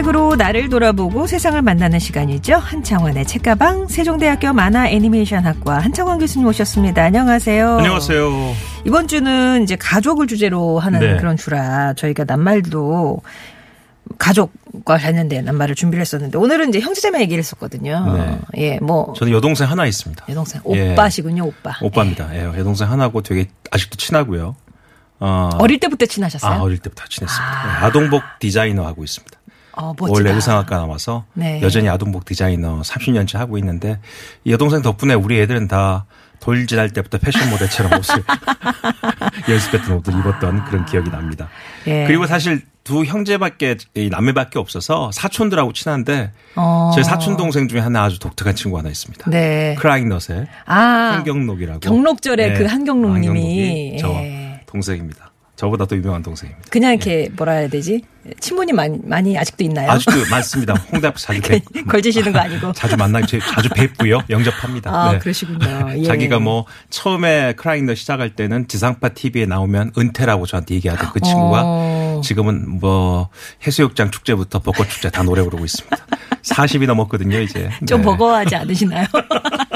책으로 나를 돌아보고 세상을 만나는 시간이죠. 한창원의 책가방 세종대학교 만화 애니메이션 학과 한창원 교수님 오셨습니다. 안녕하세요. 안녕하세요. 이번 주는 이제 가족을 주제로 하는 네. 그런 주라 저희가 낱말도 가족과 관련된 낱말을 준비를 했었는데 오늘은 이제 형제자매 얘기를 했었거든요. 네. 예, 뭐 저는 여동생 하나 있습니다. 여동생 예. 오빠시군요, 오빠. 오빠입니다. 예, 여동생 하나고 되게 아직도 친하고요. 어, 어릴 때부터 친하셨어요? 아, 어릴 때부터 친했습니다. 예, 아동복 디자이너 하고 있습니다. 어. 원래 의상학과 나와서 네. 여전히 아동복 디자이너 30년째 하고 있는데 이 여동생 덕분에 우리 애들은 다 돌진할 때부터 패션 모델처럼 옷을 연습했던 옷을 입었던 그런 기억이 납니다. 예. 그리고 사실 두 형제밖에 이 남매밖에 없어서 사촌들하고 친한데 어. 제 사촌 동생 중에 하나 아주 독특한 친구 하나 있습니다. 네. 크라잉넛의 아, 한경록이라고. 경록절에 네. 그 한경록님이 한경록이 저 예. 동생입니다. 저보다 더 유명한 동생입니다. 그냥 이렇게 뭐라 해야 되지? 친분이 많이, 많이 아직도 있나요? 아직도 많습니다. 홍대 앞에서 자주 뵙. 걸지시는 거 아니고. 자주 만나 자주 뵙고요. 영접합니다. 아, 네. 그러시군요. 예. 자기가 뭐 처음에 크라잉넛 시작할 때는 지상파 TV에 나오면 은퇴라고 저한테 얘기하던 그 친구가 어. 지금은 뭐 해수욕장 축제부터 벚꽃 축제 다 노래 부르고 있습니다. 40이 넘었거든요, 이제. 좀 네. 버거워하지 않으시나요?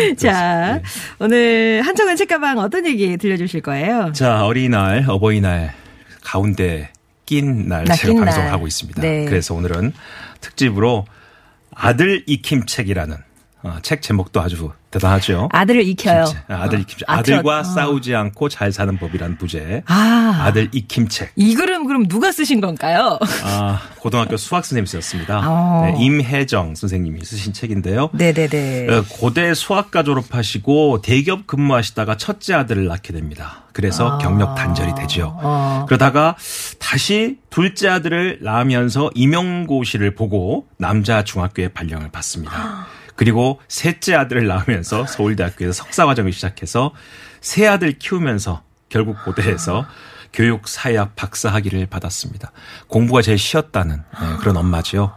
자, 네. 오늘 한정은 책가방 어떤 얘기 들려주실 거예요? 자, 어린이날, 어버이날 가운데 낀날나 제가 낀 방송을 날. 하고 있습니다. 네. 그래서 오늘은 특집으로 아들 익힘 책이라는 어, 책 제목도 아주 대단하죠. 아들을 익혀요. 김책. 아들 익힘 책. 아, 아들과 그렇- 어. 싸우지 않고 잘 사는 법이란 부제. 아, 아들 익힘 책. 이 글은 그럼 누가 쓰신 건가요? 아, 고등학교 수학 선생님이 썼습니다. 어. 네, 임혜정 선생님이 쓰신 책인데요. 네네네. 어, 고대 수학과 졸업하시고 대기업 근무하시다가 첫째 아들을 낳게 됩니다. 그래서 경력 단절이 되죠. 어. 그러다가 다시 둘째 아들을 낳으면서 임용고시를 보고 남자 중학교에 발령을 받습니다. 그리고 셋째 아들을 낳으면서 서울대학교에서 석사과정을 시작해서 세 아들 키우면서 결국 고대에서 교육 사회학 박사 학위를 받았습니다. 공부가 제일 쉬웠다는 네, 그런 엄마죠.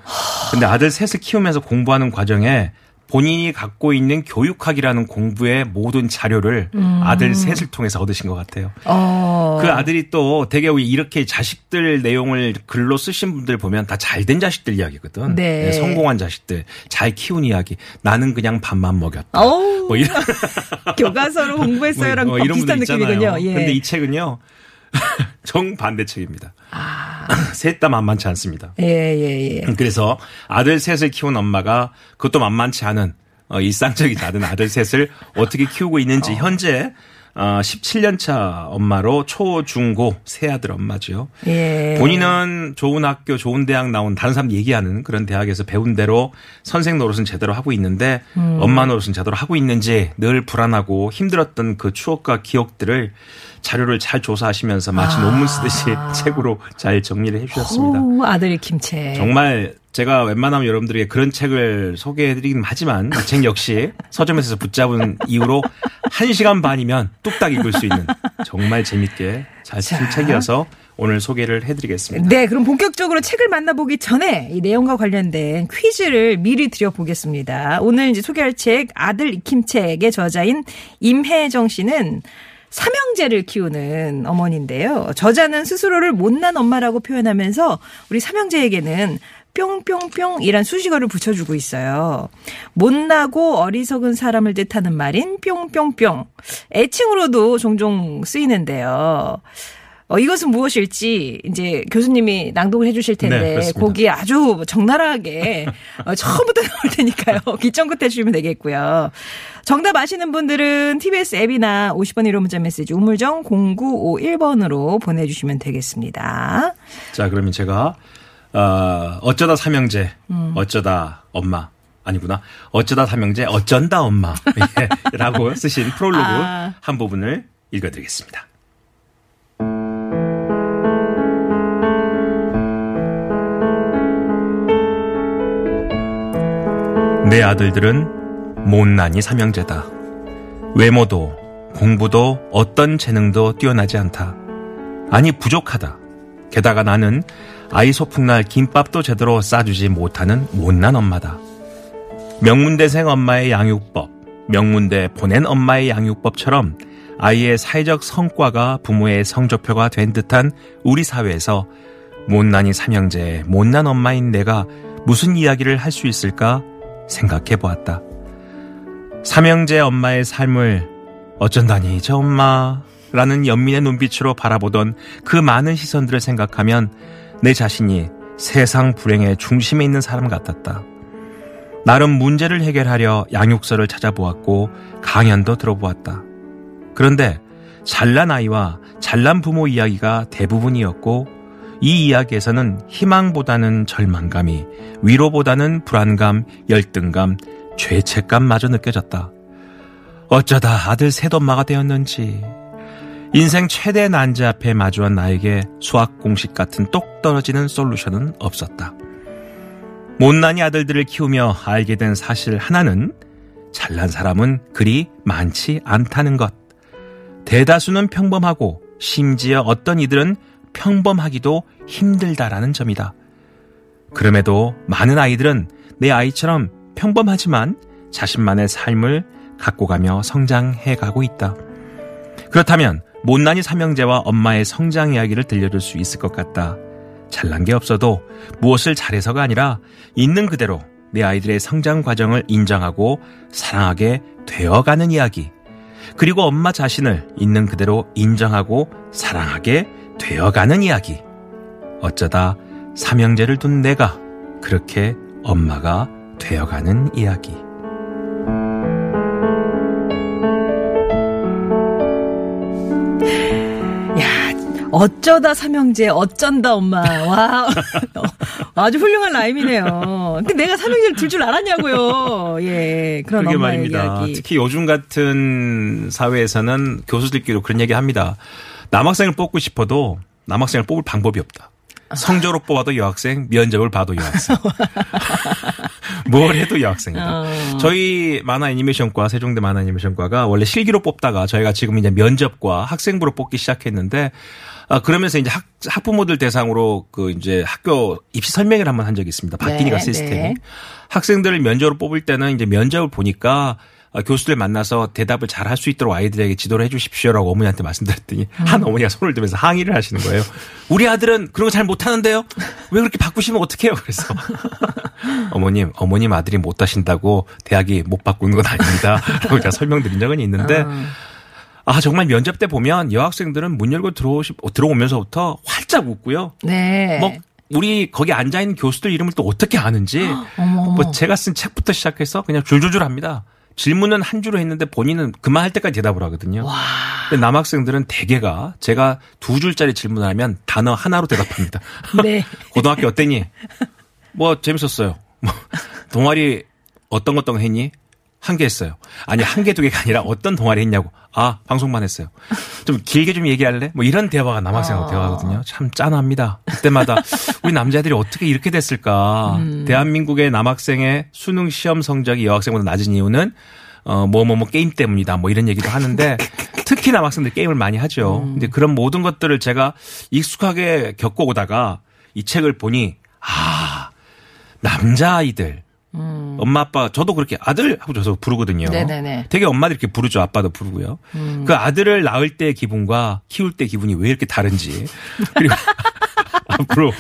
근데 아들 셋을 키우면서 공부하는 과정에 본인이 갖고 있는 교육학이라는 공부의 모든 자료를 아들 셋을 통해서 얻으신 것 같아요. 어. 그 아들이 또 되게 이렇게 자식들 내용을 글로 쓰신 분들 보면 다 잘된 자식들 이야기거든. 네. 성공한 자식들, 잘 키운 이야기. 나는 그냥 밥만 먹였다. 어우. 뭐 이런 교과서로 공부했어요랑 뭐 이런 비슷한 느낌이군요. 예. 근데 이 책은요. 정반대 책입니다. 아. 셋 다 만만치 않습니다. 예, 예, 예. 그래서 아들 셋을 키운 엄마가 그것도 만만치 않은 어, 일상적이지 않은 아들 셋을 어떻게 키우고 있는지 현재 어, 17년 차 엄마로 초, 중, 고 세 아들 엄마죠. 예. 본인은 좋은 학교, 좋은 대학 나온 다른 사람 얘기하는 그런 대학에서 배운 대로 선생 노릇은 제대로 하고 있는데 음. 엄마 노릇은 제대로 하고 있는지 늘 불안하고 힘들었던 그 추억과 기억들을 자료를 잘 조사하시면서 마치 논문 쓰듯이 책으로 잘 정리를 해 주셨습니다. 오, 아들 김채. 정말 제가 웬만하면 여러분들에게 그런 책을 소개해드리긴 하지만 이 책 역시 서점에서 붙잡은 이후로 1시간 반이면 뚝딱 읽을 수 있는 정말 재밌게 잘쓴 자. 책이어서 오늘 소개를 해드리겠습니다. 네, 그럼 본격적으로 책을 만나보기 전에 이 내용과 관련된 퀴즈를 미리 드려보겠습니다. 오늘 이제 소개할 책 아들 익힘책의 저자인 임혜정 씨는 삼형제를 키우는 어머니인데요. 저자는 스스로를 못난 엄마라고 표현하면서 우리 삼형제에게는 뿅뿅뿅이란 수식어를 붙여주고 있어요. 못나고 어리석은 사람을 뜻하는 말인 뿅뿅뿅. 애칭으로도 종종 쓰이는데요. 어, 이것은 무엇일지 이제 교수님이 낭독을 해주실 네, 텐데 그렇습니다. 거기 아주 적나라하게 어, 처음부터 나올 테니까요. 기점끝 해주시면 되겠고요. 정답 아시는 분들은 TBS 앱이나 50번 1호 문자 메시지 우물정 0951번으로 보내주시면 되겠습니다. 자, 그러면 제가 어, 어쩌다 삼형제, 음. 어쩌다 엄마, 아니구나. 어쩌다 삼형제 어쩐다 엄마. 예, 라고 쓰신 프롤로그 아. 한 부분을 읽어드리겠습니다. 내 아들들은 못난이 삼형제다. 외모도 공부도 어떤 재능도 뛰어나지 않다. 아니 부족하다. 게다가 나는 아이 소풍날 김밥도 제대로 싸주지 못하는 못난 엄마다. 명문대생 엄마의 양육법, 명문대 보낸 엄마의 양육법처럼 아이의 사회적 성과가 부모의 성적표가 된 듯한 우리 사회에서 못난이 삼형제의 못난 엄마인 내가 무슨 이야기를 할 수 있을까 생각해 보았다. 삼형제 엄마의 삶을 어쩐다니 저 엄마라는 연민의 눈빛으로 바라보던 그 많은 시선들을 생각하면 내 자신이 세상 불행의 중심에 있는 사람 같았다. 나름 문제를 해결하려 양육서를 찾아보았고 강연도 들어보았다. 그런데 잘난 아이와 잘난 부모 이야기가 대부분이었고 이 이야기에서는 희망보다는 절망감이 위로보다는 불안감, 열등감, 죄책감마저 느껴졌다. 어쩌다 아들 셋엄마가 되었는지 인생 최대 난제 앞에 마주한 나에게 수학 공식 같은 똑 떨어지는 솔루션은 없었다. 못난이 아들들을 키우며 알게 된 사실 하나는 잘난 사람은 그리 많지 않다는 것. 대다수는 평범하고 심지어 어떤 이들은 평범하기도 힘들다라는 점이다. 그럼에도 많은 아이들은 내 아이처럼 평범하지만 자신만의 삶을 갖고 가며 성장해 가고 있다. 그렇다면 못난이 삼형제와 엄마의 성장 이야기를 들려줄 수 있을 것 같다. 잘난 게 없어도 무엇을 잘해서가 아니라 있는 그대로 내 아이들의 성장 과정을 인정하고 사랑하게 되어가는 이야기. 그리고 엄마 자신을 있는 그대로 인정하고 사랑하게 되어가는 이야기. 어쩌다 삼형제를 둔 내가 그렇게 엄마가 되어가는 이야기. 어쩌다 삼형제, 어쩐다 엄마. 와, 아주 훌륭한 라임이네요. 근데 내가 삼형제를 둘줄 알았냐고요. 예, 그런 엄마의 말입니다. 이야기. 특히 요즘 같은 사회에서는 교수들끼리 그런 얘기 합니다. 남학생을 뽑고 싶어도 남학생을 뽑을 방법이 없다. 성적으로 뽑아도 여학생, 면접을 봐도 여학생. 뭘 해도 여학생이다. 어. 저희 만화 애니메이션과 세종대 만화 애니메이션과가 원래 실기로 뽑다가 저희가 지금 이제 면접과 학생부로 뽑기 시작했는데 아, 그러면서 이제 학, 학부모들 대상으로 그 이제 학교 입시 설명회를 한번 한 적이 있습니다. 바뀌니까 네, 시스템이. 네. 학생들을 면접으로 뽑을 때는 이제 면접을 보니까 아, 교수들 만나서 대답을 잘 할 수 있도록 아이들에게 지도를 해 주십시오라고 어머니한테 말씀드렸더니 한 어머니가 손을 들면서 항의를 하시는 거예요. 우리 아들은 그런 거 잘 못하는데요. 왜 그렇게 바꾸시면 어떡해요? 그래서 어머님, 어머님 아들이 못 하신다고 대학이 못 바꾸는 건 아닙니다. 라고 제가 설명드린 적은 있는데 아, 정말 면접 때 보면 여학생들은 문 열고 들어오시, 들어오면서부터 활짝 웃고요. 네. 뭐 우리 거기 앉아 있는 교수들 이름을 또 어떻게 아는지 어머. 뭐 제가 쓴 책부터 시작해서 그냥 줄줄줄 합니다. 질문은 한 줄로 했는데 본인은 그만 할 때까지 대답을 하거든요. 근데 남학생들은 대개가 제가 두 줄짜리 질문을 하면 단어 하나로 대답합니다. 네. 고등학교 어땠니? 뭐 재밌었어요. 뭐 동아리 어떤 어떤 거 했니? 한 개 했어요. 아니 한 개 두 개가 아니라 어떤 동아리 했냐고. 아 방송만 했어요. 좀 길게 좀 얘기할래? 뭐 이런 대화가 남학생하고 대화하거든요. 참 짠합니다. 그때마다 우리 남자들이 어떻게 이렇게 됐을까? 대한민국의 남학생의 수능 시험 성적이 여학생보다 낮은 이유는 어 뭐 뭐 뭐 게임 때문이다. 뭐 이런 얘기도 하는데 특히 남학생들 게임을 많이 하죠. 이제 그런 모든 것들을 제가 익숙하게 겪어오다가 이 책을 보니 아 남자아이들 엄마 아빠 저도 그렇게 아들 하고 저서 부르거든요. 네네네. 되게 엄마들 이렇게 부르죠. 아빠도 부르고요. 그 아들을 낳을 때 기분과 키울 때 기분이 왜 이렇게 다른지 그리고 앞으로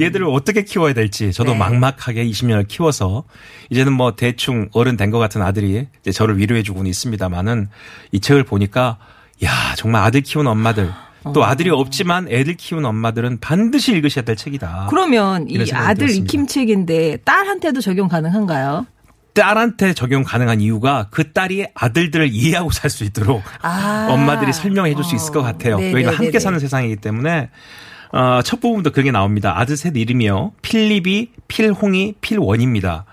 얘들을 어떻게 키워야 될지 저도 네. 막막하게 20년을 키워서 이제는 뭐 대충 어른 된 것 같은 아들이 이제 저를 위로해주고는 있습니다만은 이 책을 보니까 야 정말 아들 키우는 엄마들 또 아들이 없지만 애들 키우는 엄마들은 반드시 읽으셔야 될 책이다. 그러면 이 아들 들었습니다. 익힘 책인데 딸한테도 적용 가능한가요? 딸한테 적용 가능한 이유가 그 딸이 아들들을 이해하고 살 수 있도록 아. 엄마들이 설명해 줄 수 있을 것 같아요. 네네네네. 왜냐면 함께 사는 세상이기 때문에 어, 첫 부분부터 그게 나옵니다. 아들 셋 이름이요. 필립이, 필홍이, 필원입니다.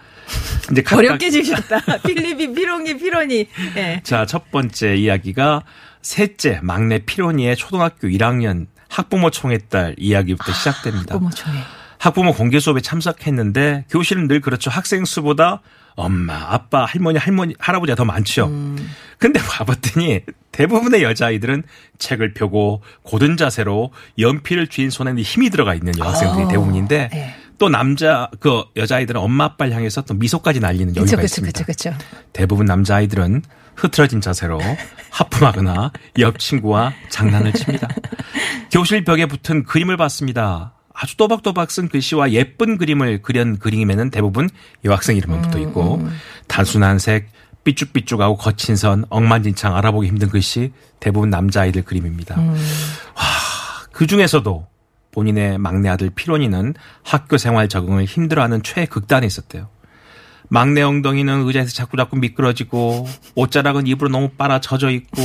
이제 어렵게 지셨다. 필리피, 피롱이, 피로니. 예. 자, 첫 번째 이야기가 셋째 막내 피로니의 초등학교 1학년 학부모 총회 딸 이야기부터 시작됩니다. 어머, 저에. 학부모 공개 수업에 참석했는데 교실은 늘 그렇죠. 학생 수보다 엄마, 아빠, 할머니, 할머니, 할아버지가 더 많죠. 근데 와봤더니 대부분의 여자아이들은 책을 펴고 고든 자세로 연필을 쥔 손에 힘이 들어가 있는 여학생들이 대부분인데 네. 또 남자 그 여자아이들은 엄마 아빠를 향해서 또 미소까지 날리는 여유가 그쵸, 있습니다. 그쵸, 그쵸. 대부분 남자아이들은 흐트러진 자세로 하품하거나 옆 친구와 장난을 칩니다. 교실 벽에 붙은 그림을 봤습니다. 아주 또박또박 쓴 글씨와 예쁜 그림을 그린 그림에는 대부분 여학생 이름만 붙어 있고 단순한 색, 삐쭉삐쭉하고 거친 선, 엉망진창 알아보기 힘든 글씨 대부분 남자아이들 그림입니다. 와, 그 중에서도 본인의 막내 아들 피로니는 학교 생활 적응을 힘들어하는 최극단에 있었대요. 막내 엉덩이는 의자에서 자꾸 자꾸 미끄러지고 옷자락은 입으로 너무 빨아 젖어 있고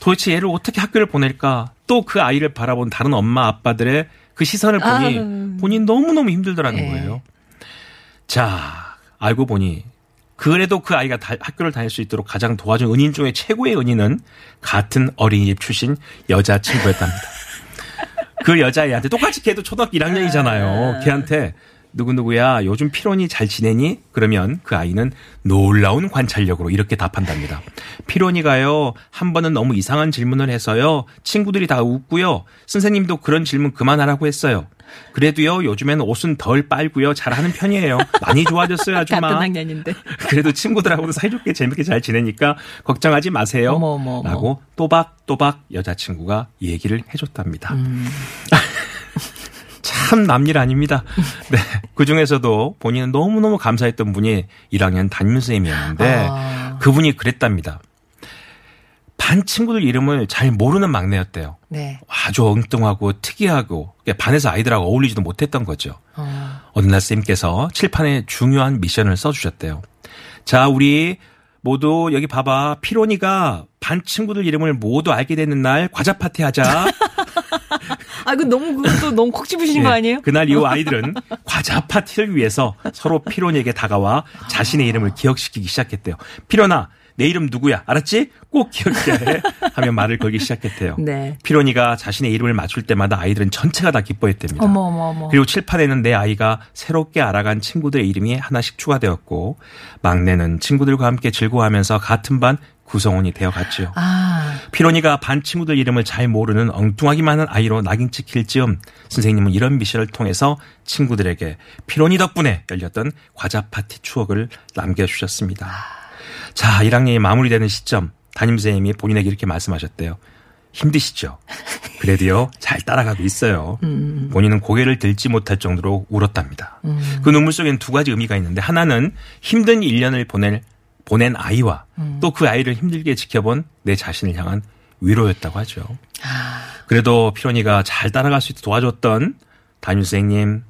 도대체 얘를 어떻게 학교를 보낼까? 또 그 아이를 바라본 다른 엄마 아빠들의 그 시선을 보니 아유. 본인 너무너무 힘들더라는 예. 거예요. 자, 알고 보니 그래도 그 아이가 다- 학교를 다닐 수 있도록 가장 도와준 은인 중에 최고의 은인은 같은 어린이집 출신 여자친구였답니다. 그 여자애한테 똑같이 걔도 초등학교 1학년이잖아요. 걔한테 누구누구야 요즘 피론이 잘 지내니? 그러면 그 아이는 놀라운 관찰력으로 이렇게 답한답니다. 피론이가요 한 번은 너무 이상한 질문을 해서요 친구들이 다 웃고요 선생님도 그런 질문 그만하라고 했어요. 그래도요 요즘엔 옷은 덜 빨고요 잘하는 편이에요. 많이 좋아졌어요 같은 아줌마. 학년인데. 그래도 친구들하고도 사이좋게 재밌게 잘 지내니까 걱정하지 마세요. 어머, 어머. 라고 또박또박 여자친구가 얘기를 해줬답니다. 음. 참 남일 아닙니다. 네. 그 중에서도 본인은 너무너무 감사했던 분이 1학년 담임선생님이었는데 아. 그분이 그랬답니다. 반 친구들 이름을 잘 모르는 막내였대요. 네. 아주 엉뚱하고 특이하고 반에서 아이들하고 어울리지도 못했던 거죠. 어. 어느 날 쌤께서 칠판에 중요한 미션을 써주셨대요. 자, 우리 모두 여기 봐봐. 피로니가 반 친구들 이름을 모두 알게 되는 날 과자 파티 하자. 아, 그 너무, 그것도 너무 콕 집으신 거 네, 아니에요? 그날 이후 아이들은 과자 파티를 위해서 서로 피로니에게 다가와 자신의 이름을 기억시키기 시작했대요. 피로나, 내 이름 누구야? 알았지? 꼭 기억해야 해. 하며 말을 걸기 시작했대요. 네. 피로니가 자신의 이름을 맞출 때마다 아이들은 전체가 다 기뻐했답니다. 어머, 어머, 어머. 그리고 칠판에는 내 아이가 새롭게 알아간 친구들의 이름이 하나씩 추가되었고 막내는 친구들과 함께 즐거워하면서 같은 반 구성원이 되어갔지요. 아, 피로니가 반 친구들 이름을 잘 모르는 엉뚱하기만 한 아이로 낙인 찍힐 즈음 선생님은 이런 미션을 통해서 친구들에게 피로니 덕분에 열렸던 과자 파티 추억을 남겨주셨습니다. 자, 1학년이 마무리되는 시점 담임선생님이 본인에게 이렇게 말씀하셨대요. 힘드시죠? 그래도요, 잘 따라가고 있어요. 본인은 고개를 들지 못할 정도로 울었답니다. 그 눈물 속에는 두 가지 의미가 있는데, 하나는 힘든 1년을 보낼, 보낸 아이와 또그 아이를 힘들게 지켜본 내 자신을 향한 위로였다고 하죠. 그래도 피로니가 잘 따라갈 수 있도록 도와줬던 담임 선생님,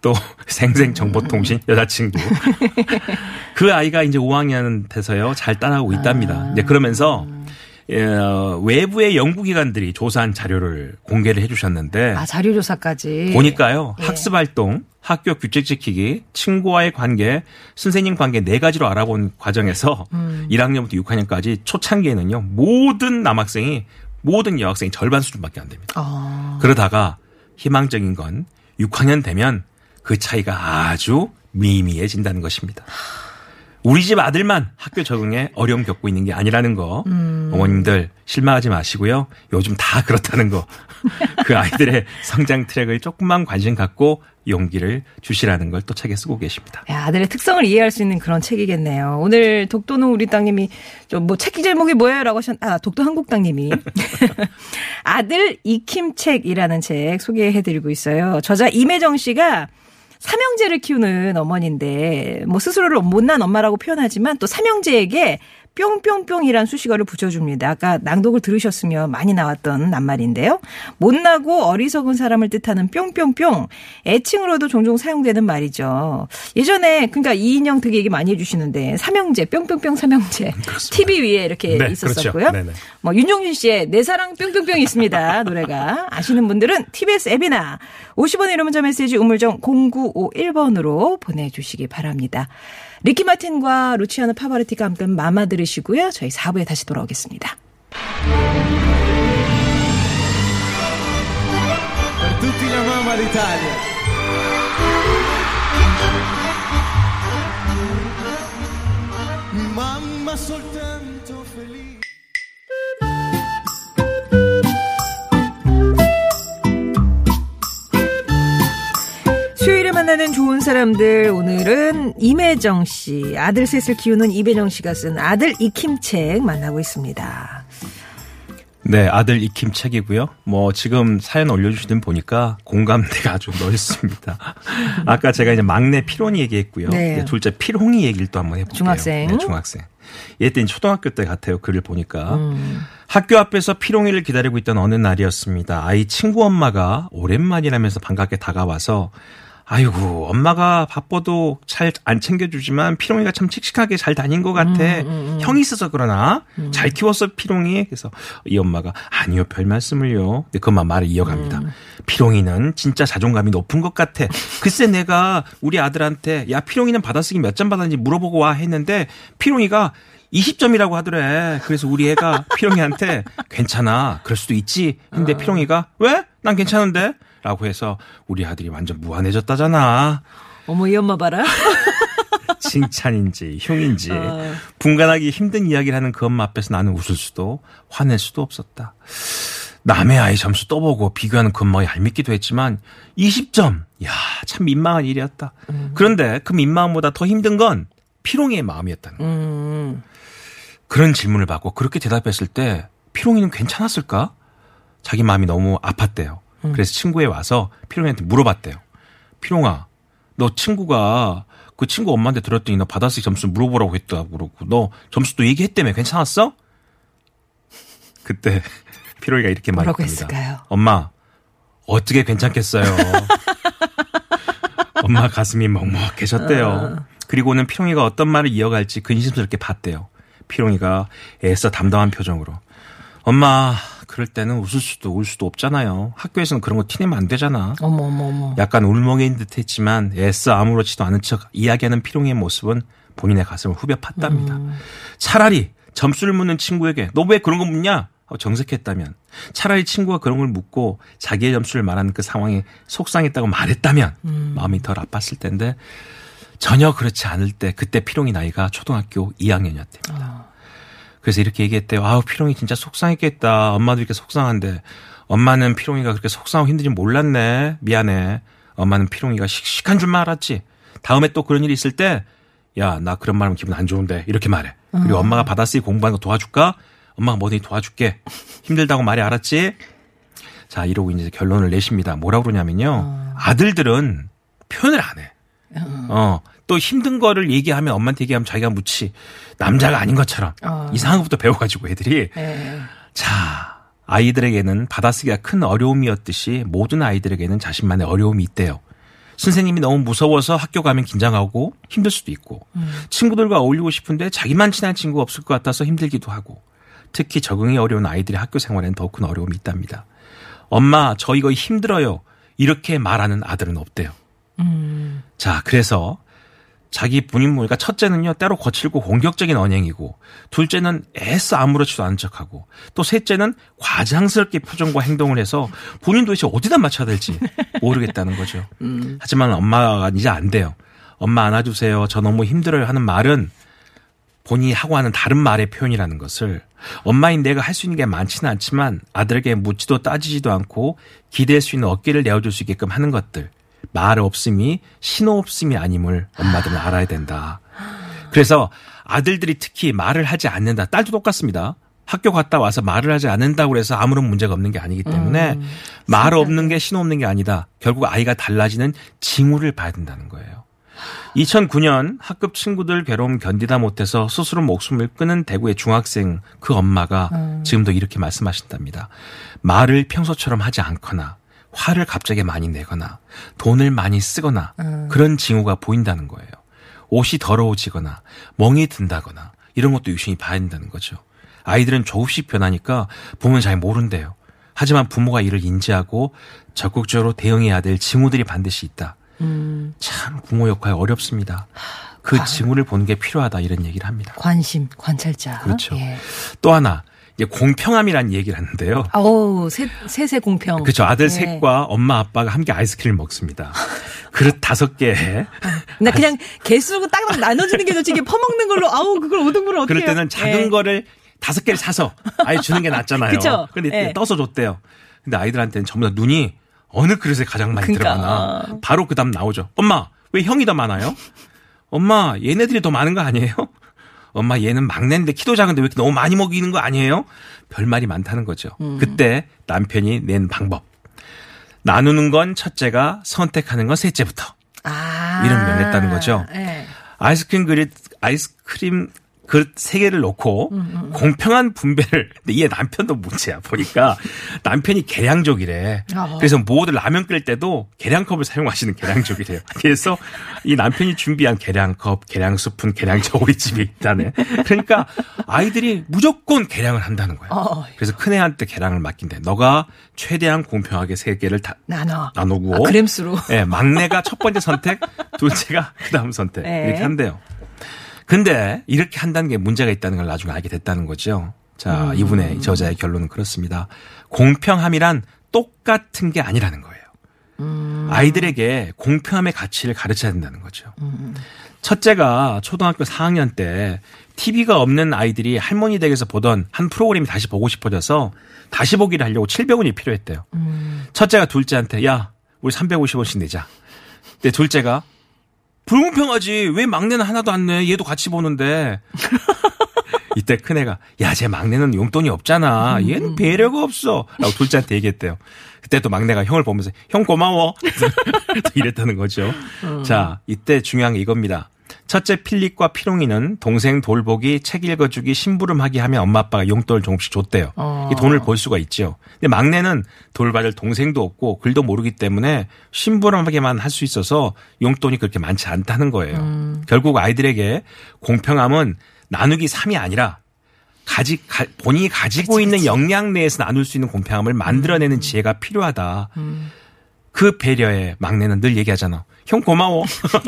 또 생생정보통신 여자친구. 그 아이가 이제 5학년 돼서요, 잘 따라가고 있답니다. 이제 그러면서 어, 외부의 연구기관들이 조사한 자료를 공개를 해주셨는데 아, 자료 조사까지. 보니까요 예. 학습 활동, 학교 규칙 지키기, 친구와의 관계, 선생님 관계 네 가지로 알아본 과정에서 음. 1학년부터 6학년까지 초창기에는요 모든 남학생이 모든 여학생이 절반 수준밖에 안 됩니다. 어. 그러다가 희망적인 건 6학년 되면 그 차이가 아주 미미해진다는 것입니다. 우리 집 아들만 학교 적응에 어려움 겪고 있는 게 아니라는 거 어머님들 실망하지 마시고요. 요즘 다 그렇다는 거. 그 아이들의 성장 트랙을 조금만 관심 갖고 용기를 주시라는 걸 또 책에 쓰고 계십니다. 야, 아들의 특성을 이해할 수 있는 그런 책이겠네요. 오늘 독도는 우리 땅님이 좀 뭐 책 제목이 뭐예요? 라고 하셨, 아, 독도 한국 땅님이. 아들 익힘책이라는 책 소개해드리고 있어요. 저자 임혜정 씨가 삼형제를 키우는 어머니인데 뭐 스스로를 못난 엄마라고 표현하지만 또 삼형제에게 뿅뿅뿅이란 수식어를 붙여줍니다. 아까 낭독을 들으셨으면 많이 나왔던 낱말인데요. 못나고 어리석은 사람을 뜻하는 뿅뿅뿅. 애칭으로도 종종 사용되는 말이죠. 예전에 그러니까 이인영 되게 얘기 많이 해주시는데 삼형제 뿅뿅뿅 삼형제 TV 위에 이렇게 네, 있었었고요. 그렇죠. 뭐 윤종신 씨의 내 사랑 뿅뿅뿅 있습니다. 노래가 아시는 분들은 TBS 앱이나 50원의 이름 문자 메시지 우물정 0951번으로 보내주시기 바랍니다. 리키 마틴과 루치아노 파바르티가 함께 마마 들으시고요. 저희 4부에 다시 돌아오겠습니다. D'Italia. Mamma soltanto felice. 만나는 좋은 사람들 오늘은 임혜정 씨 아들 셋을 키우는 이배정 씨가 쓴 아들 익힘책 만나고 있습니다. 네, 아들 익힘 책이고요. 뭐 지금 사연 올려주시는 보니까 공감대가 아주 넓습니다. 아까 제가 이제 막내 피론이 얘기했고요. 네. 둘째 피롱이 얘기를 또 한번 해볼게요. 중학생. 네, 중학생. 얘 때는 초등학교 때 같아요. 글을 보니까. 음. 학교 앞에서 피롱이를 기다리고 있던 어느 날이었습니다. 아이 친구 엄마가 오랜만이라면서 반갑게 다가와서 아이고 엄마가 바빠도 잘 안 챙겨주지만 피롱이가 참 씩씩하게 잘 다닌 것 같아. 형이 있어서 그러나 잘 키웠어 피롱이. 그래서 이 엄마가 아니요 별 말씀을요. 근데 그만 말을 이어갑니다. 피롱이는 진짜 자존감이 높은 것 같아. 글쎄 내가 우리 아들한테 야 피롱이는 받아쓰기 몇 점 받았는지 물어보고 와 했는데 피롱이가 20점이라고 하더래. 그래서 우리 애가 피롱이한테 괜찮아. 그럴 수도 있지. 근데 피롱이가 왜? 난 괜찮은데? 라고 해서 우리 아들이 완전 무한해졌다잖아. 어머 이 엄마 봐라. 칭찬인지 흉인지 어. 분간하기 힘든 이야기를 하는 그 엄마 앞에서 나는 웃을 수도 화낼 수도 없었다. 남의 아이 점수 떠보고 비교하는 그 엄마가 얄밉기도 했지만 20점. 야, 참 민망한 일이었다. 그런데 그 민망함보다 더 힘든 건 피롱이의 마음이었다는 거야. 음. 그런 질문을 받고 그렇게 대답했을 때 피롱이는 괜찮았을까? 자기 마음이 너무 아팠대요. 그래서 친구에 와서 피롱이한테 물어봤대요. 피롱아, 너 친구가 그 친구 엄마한테 들었더니 너 받아쓰기 점수 물어보라고 했다고 그러고 너 점수도 얘기했다며 괜찮았어? 그때 피롱이가 이렇게. 했을까요? 엄마, 어떻게 괜찮겠어요? 엄마 가슴이 먹먹해졌대요. 그리고는 피롱이가 어떤 말을 이어갈지 근심스럽게 봤대요. 피롱이가 애써 담담한 표정으로. 엄마, 그럴 때는 웃을 수도 울 수도 없잖아요. 학교에서는 그런 거 티내면 안 되잖아. 어머 어머 어머. 약간 울먹인 듯 했지만 애써 아무렇지도 않은 척 이야기하는 피롱이의 모습은 본인의 가슴을 후벼 팠답니다. 차라리 점수를 묻는 친구에게 너 왜 그런 거 묻냐? 정색했다면 차라리 친구가 그런 걸 묻고 자기의 점수를 말하는 그 상황에 속상했다고 말했다면 마음이 덜 아팠을 텐데 전혀 그렇지 않을 때 그때 피롱이 나이가 초등학교 2학년이었답니다. 그래서 이렇게 얘기했대요. 아우 피롱이 진짜 속상했겠다. 엄마도 이렇게 속상한데 엄마는 피롱이가 그렇게 속상하고 힘든지 몰랐네. 미안해. 엄마는 피롱이가 씩씩한 줄만 알았지. 다음에 또 그런 일이 있을 때 야, 나 그런 말 하면 기분 안 좋은데. 이렇게 말해. 그리고 엄마가 받아쓰기 공부하는 거 도와줄까? 엄마가 뭐든지 도와줄게. 힘들다고 말이 알았지? 자, 이러고 이제 결론을 내십니다. 뭐라고 그러냐면요. 아들들은 표현을 안 해. 어, 또 힘든 거를 얘기하면 엄마한테 얘기하면 자기가 묻지. 남자가 아닌 것처럼. 어. 이상한 것부터 배워가지고 애들이. 네. 자, 아이들에게는 받아쓰기가 큰 어려움이었듯이 모든 아이들에게는 자신만의 어려움이 있대요. 선생님이 너무 무서워서 학교 가면 긴장하고 힘들 수도 있고 친구들과 어울리고 싶은데 자기만 친한 친구가 없을 것 같아서 힘들기도 하고 특히 적응이 어려운 아이들의 학교 생활에는 더큰 어려움이 있답니다. 엄마, 저 이거 힘들어요. 이렇게 말하는 아들은 없대요. 자, 그래서 자기 본인 보니까 첫째는요, 때로 거칠고 공격적인 언행이고, 둘째는 애써 아무렇지도 않은 척하고, 또 셋째는 과장스럽게 표정과 행동을 해서 본인 도대체 어디다 맞춰야 될지 모르겠다는 거죠. 하지만 엄마가 이제 안 돼요. 엄마 안아주세요. 저 너무 힘들어요. 하는 말은 본인이 하고 하는 다른 말의 표현이라는 것을 엄마인 내가 할 수 있는 게 많지는 않지만 아들에게 묻지도 따지지도 않고 기댈 수 있는 어깨를 내어줄 수 있게끔 하는 것들. 말 없음이 신호 없음이 아님을 엄마들은 알아야 된다. 그래서 아들들이 특히 말을 하지 않는다. 딸도 똑같습니다. 학교 갔다 와서 말을 하지 않는다고 해서 아무런 문제가 없는 게 아니기 때문에 말 없는 게 신호 없는 게 아니다. 결국 아이가 달라지는 징후를 봐야 된다는 거예요. 2009년 학급 친구들 괴로움 견디다 못해서 스스로 목숨을 끊은 대구의 중학생 그 엄마가 지금도 이렇게 말씀하신답니다. 말을 평소처럼 하지 않거나 화를 갑자기 많이 내거나 돈을 많이 쓰거나 그런 징후가 보인다는 거예요. 옷이 더러워지거나 멍이 든다거나 이런 것도 유심히 봐야 된다는 거죠. 아이들은 조금씩 변하니까 부모는 잘 모른대요. 하지만 부모가 이를 인지하고 적극적으로 대응해야 될 징후들이 반드시 있다. 참 부모 역할 어렵습니다. 그 징후를 보는 게 필요하다 이런 얘기를 합니다. 관심, 관찰자. 그렇죠. 예. 또 하나 공평함이라는 얘기를 하는데요. 어우, 세, 세세 공평. 그렇죠. 아들 예. 셋과 엄마 아빠가 함께 아이스크림을 먹습니다. 그릇 다섯 개에 나 그냥 개수고 딱딱 나눠주는 게 좋지 이게 퍼먹는 걸로 아우 그걸 5등분을 어떻게 그럴 때는 작은 예. 거를 다섯 개를 사서 아예 주는 게 낫잖아요. 그쵸. 근데 예. 떠서 줬대요. 근데 아이들한테는 전부 다 눈이 어느 그릇에 가장 많이 그러니까. 들어가나 바로 그 다음 나오죠. 엄마 왜 형이 더 많아요? 엄마 얘네들이 더 많은 거 아니에요? 엄마 얘는 막내인데 키도 작은데 왜 이렇게 너무 많이 먹이는 거 아니에요? 별말이 많다는 거죠. 음. 그때 남편이 낸 방법. 나누는 건 첫째가 선택하는 건 셋째부터. 아. 이런 면을 했다는 거죠. 예. 아이스크림 그릇 아이스크림 그릇 세 개를 놓고 음, 공평한 분배를 근데 이게 남편도 문제야 보니까 남편이 계량족이래. 어. 그래서 모두 라면 끓일 때도 계량컵을 사용하시는 계량족이래요. 그래서 이 남편이 준비한 계량컵, 계량 스푼, 계량 저울이 집에 있다네. 그러니까 아이들이 무조건 계량을 한다는 거예요. 어. 그래서 큰 애한테 계량을 맡긴대. 너가 최대한 공평하게 세 개를 다 나눠. 나누고 아, 그램수로. 예, 막내가 첫 번째 선택, 둘째가 그 다음 선택. 네. 이렇게 한대요. 근데 이렇게 한다는 게 문제가 있다는 걸 나중에 알게 됐다는 거죠. 자, 음. 이분의 저자의 결론은 그렇습니다. 공평함이란 똑같은 게 아니라는 거예요. 음. 아이들에게 공평함의 가치를 가르쳐야 된다는 거죠. 첫째가 초등학교 4학년 때 TV가 없는 아이들이 할머니 댁에서 보던 한 프로그램이 다시 보고 싶어져서 다시 보기를 하려고 700원이 필요했대요. 첫째가 둘째한테 야, 우리 350원씩 내자. 근데 둘째가 불공평하지. 왜 막내는 하나도 안 내? 얘도 같이 보는데. 이때 큰애가 야, 제 막내는 용돈이 없잖아. 얘는 배려가 없어. 라고 둘째한테 얘기했대요. 그때 또 막내가 형을 보면서 형 고마워. 또 이랬다는 거죠. 자, 이때 중요한 게 이겁니다. 첫째 필립과 피롱이는 동생 돌보기, 책 읽어주기, 심부름하기 하면 엄마 아빠가 용돈을 조금씩 줬대요. 어. 이 돈을 벌 수가 있죠. 근데 막내는 돌봐줄 동생도 없고 글도 모르기 때문에 심부름하게만 할 수 있어서 용돈이 그렇게 많지 않다는 거예요. 결국 아이들에게 공평함은 나누기 3이 아니라 가지 가- 본인이 가지고 있는 역량 내에서 나눌 수 있는 공평함을 만들어내는 지혜가 필요하다. 그 배려에 막내는 늘 얘기하잖아. 형 고마워.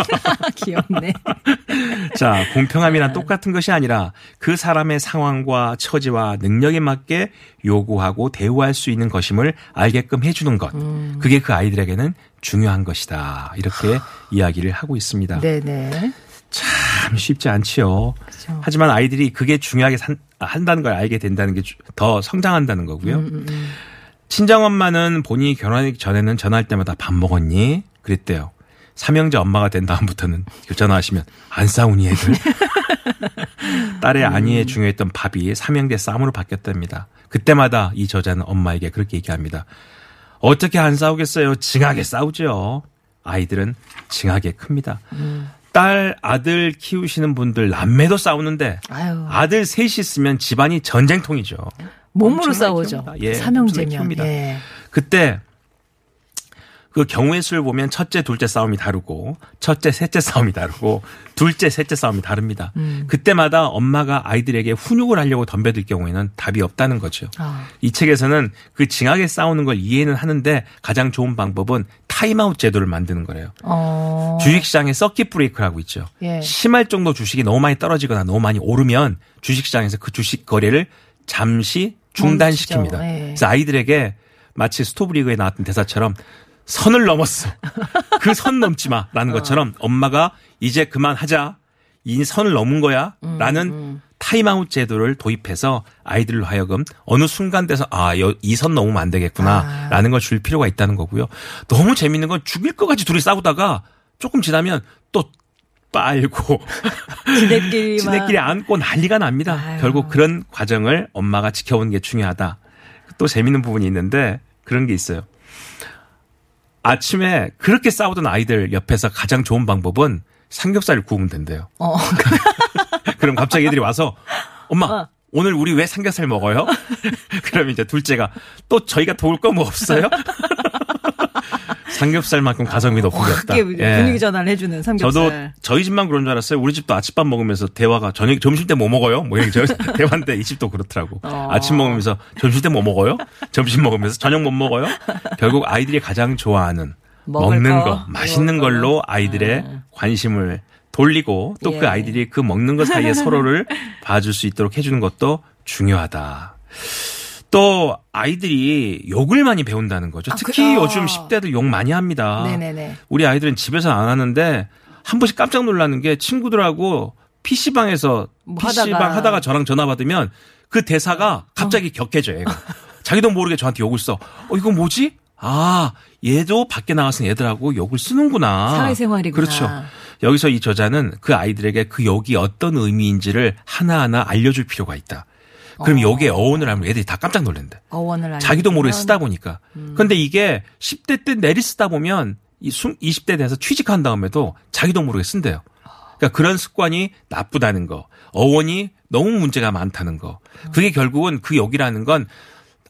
귀엽네. 자, 공평함이란 똑같은 것이 아니라 그 사람의 상황과 처지와 능력에 맞게 요구하고 대우할 수 있는 것임을 알게끔 해주는 것. 그게 그 아이들에게는 중요한 것이다. 이렇게 이야기를 하고 있습니다. 네네. 참 쉽지 않지요. 하지만 아이들이 그게 중요하게 산- 한다는 걸 알게 된다는 게 더 성장한다는 거고요. 친정 엄마는 본인이 결혼하기 전에는 전화할 때마다 밥 먹었니? 그랬대요. 삼형제 엄마가 된 다음부터는 전화하시면 안 싸우니 애들. 딸의 안위에 중요했던 밥이 삼형제 싸움으로 바뀌었답니다. 그때마다 이 저자는 엄마에게 그렇게 얘기합니다. 어떻게 안 싸우겠어요? 징하게 싸우죠. 아이들은 징하게 큽니다. 딸, 아들 키우시는 분들 남매도 싸우는데 아유. 아들 셋이 있으면 집안이 전쟁통이죠. 몸으로 싸우죠. 예, 삼형제면. 예. 그때 그 경우의 수를 보면 첫째, 둘째 싸움이 다르고 첫째, 셋째 싸움이 다르고 둘째, 셋째 싸움이 다릅니다. 음. 그때마다 엄마가 아이들에게 훈육을 하려고 덤벼들 경우에는 답이 없다는 거죠. 아. 이 책에서는 그 징하게 싸우는 걸 이해는 하는데 가장 좋은 방법은 타임아웃 제도를 만드는 거래요. 어. 주식시장에 서킷 브레이크라고 있죠. 예. 심할 정도 주식이 너무 많이 떨어지거나 너무 많이 오르면 주식시장에서 그 주식 거래를 잠시 중단시킵니다. 예. 그래서 아이들에게 마치 스토브리그에 나왔던 대사처럼 선을 넘었어. 그 선 넘지 마. 라는 것처럼 엄마가 이제 그만하자. 이 선을 넘은 거야. 음, 라는 타임아웃 제도를 도입해서 아이들로 하여금 어느 순간 돼서 아, 이 선 넘으면 안 되겠구나. 아. 라는 걸 줄 필요가 있다는 거고요. 너무 재밌는 건 죽일 것 같이 둘이 싸우다가 조금 지나면 또 빨고 지네끼리 지네끼리 안고 난리가 납니다. 아유. 결국 그런 과정을 엄마가 지켜보는 게 중요하다. 또 재밌는 부분이 있는데 그런 게 있어요. 아침에 그렇게 싸우던 아이들 옆에서 가장 좋은 방법은 삼겹살을 구우면 된대요. 어. 그럼 갑자기 애들이 와서 엄마 어. 오늘 우리 왜 삼겹살 먹어요? 그러면 이제 둘째가 또 저희가 도울 거 뭐 없어요? 삼겹살만큼 가성비 높은 게 없다. 크게 예. 분위기 전환을 해주는 삼겹살. 저도 저희 집만 그런 줄 알았어요. 우리 집도 아침밥 먹으면서 대화가 저녁 점심 때 뭐 먹어요? 뭐 이런 저 대화인데 이 집도 그렇더라고. 어. 아침 먹으면서 점심 때 뭐 먹어요? 점심 먹으면서 저녁 뭐 먹어요? 결국 아이들이 가장 좋아하는 먹는 거, 거, 맛있는 걸로. 아이들의 관심을 돌리고 또그 예. 아이들이 그 먹는 것 사이에 서로를 봐줄 수 있도록 해주는 것도 중요하다. 또 아이들이 욕을 많이 배운다는 거죠. 아, 특히 그- 아. 요즘 10대들 욕 많이 합니다. 네네네. 우리 아이들은 집에서 안 하는데 한 번씩 깜짝 놀라는 게 친구들하고 PC방에서 뭐 PC방 하다가. 하다가. 저랑 전화 받으면 그 대사가 갑자기 격해져, 얘가. 자기도 모르게 저한테 욕을 써. 어, 이거 뭐지? 아, 얘도 밖에 나가서 얘들하고 욕을 쓰는구나. 사회생활이구나. 그렇죠. 여기서 이 저자는 그 아이들에게 그 욕이 어떤 의미인지를 하나하나 알려줄 필요가 있다. 그럼 욕의 어원을 알면 애들이 다 깜짝 놀란대. 어원을. 자기도 모르게 쓰다 보니까. 음. 근데 이게 10대 때 내리 쓰다 보면 이 20대 돼서 취직한 다음에도 자기도 모르게 쓴대요. 그러니까 그런 습관이 나쁘다는 거. 어원이 너무 문제가 많다는 거. 그게 결국은 그 욕이라는 건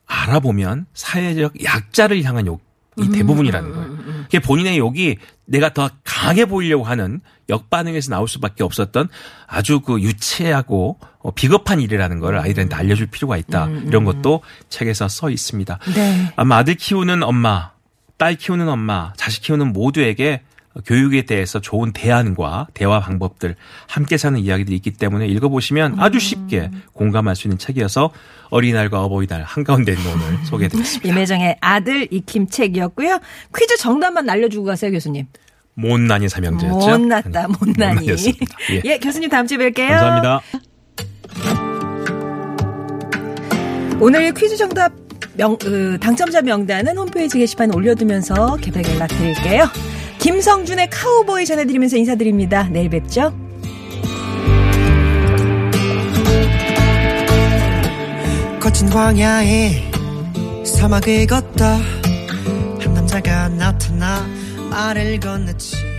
알아보면 사회적 약자를 향한 욕 이 대부분이라는 거예요. 그게 본인의 욕이 내가 더 강하게 보이려고 하는 역반응에서 나올 수밖에 없었던 아주 그 유치하고 어, 비겁한 일이라는 걸 아이들한테 알려줄 필요가 있다. 이런 것도 책에서 써 있습니다. 네. 아마 아들 키우는 엄마, 딸 키우는 엄마, 자식 키우는 모두에게 교육에 대해서 좋은 대안과 대화 방법들 함께 사는 이야기들이 있기 때문에 읽어보시면 아주 쉽게 공감할 수 있는 책이어서 어린이날과 어버이날 한가운데 있는 오늘 소개해드렸습니다. 임혜정의 아들 익힘 책이었고요. 퀴즈 정답만 알려주고 가세요, 교수님. 못난이 삼형제였죠. 못났다, 못나니. 못난이였습니다. 예. 예, 교수님 다음 주에 뵐게요. 감사합니다. 오늘 퀴즈 정답 명, 어, 당첨자 명단은 홈페이지 게시판에 올려두면서 개별 연락 드릴게요. 김성준의 카우보이 전해드리면서 인사드립니다. 내일 뵙죠. 거친 광야에 사막을 걷다 한 남자가 나타나 말을 건넸지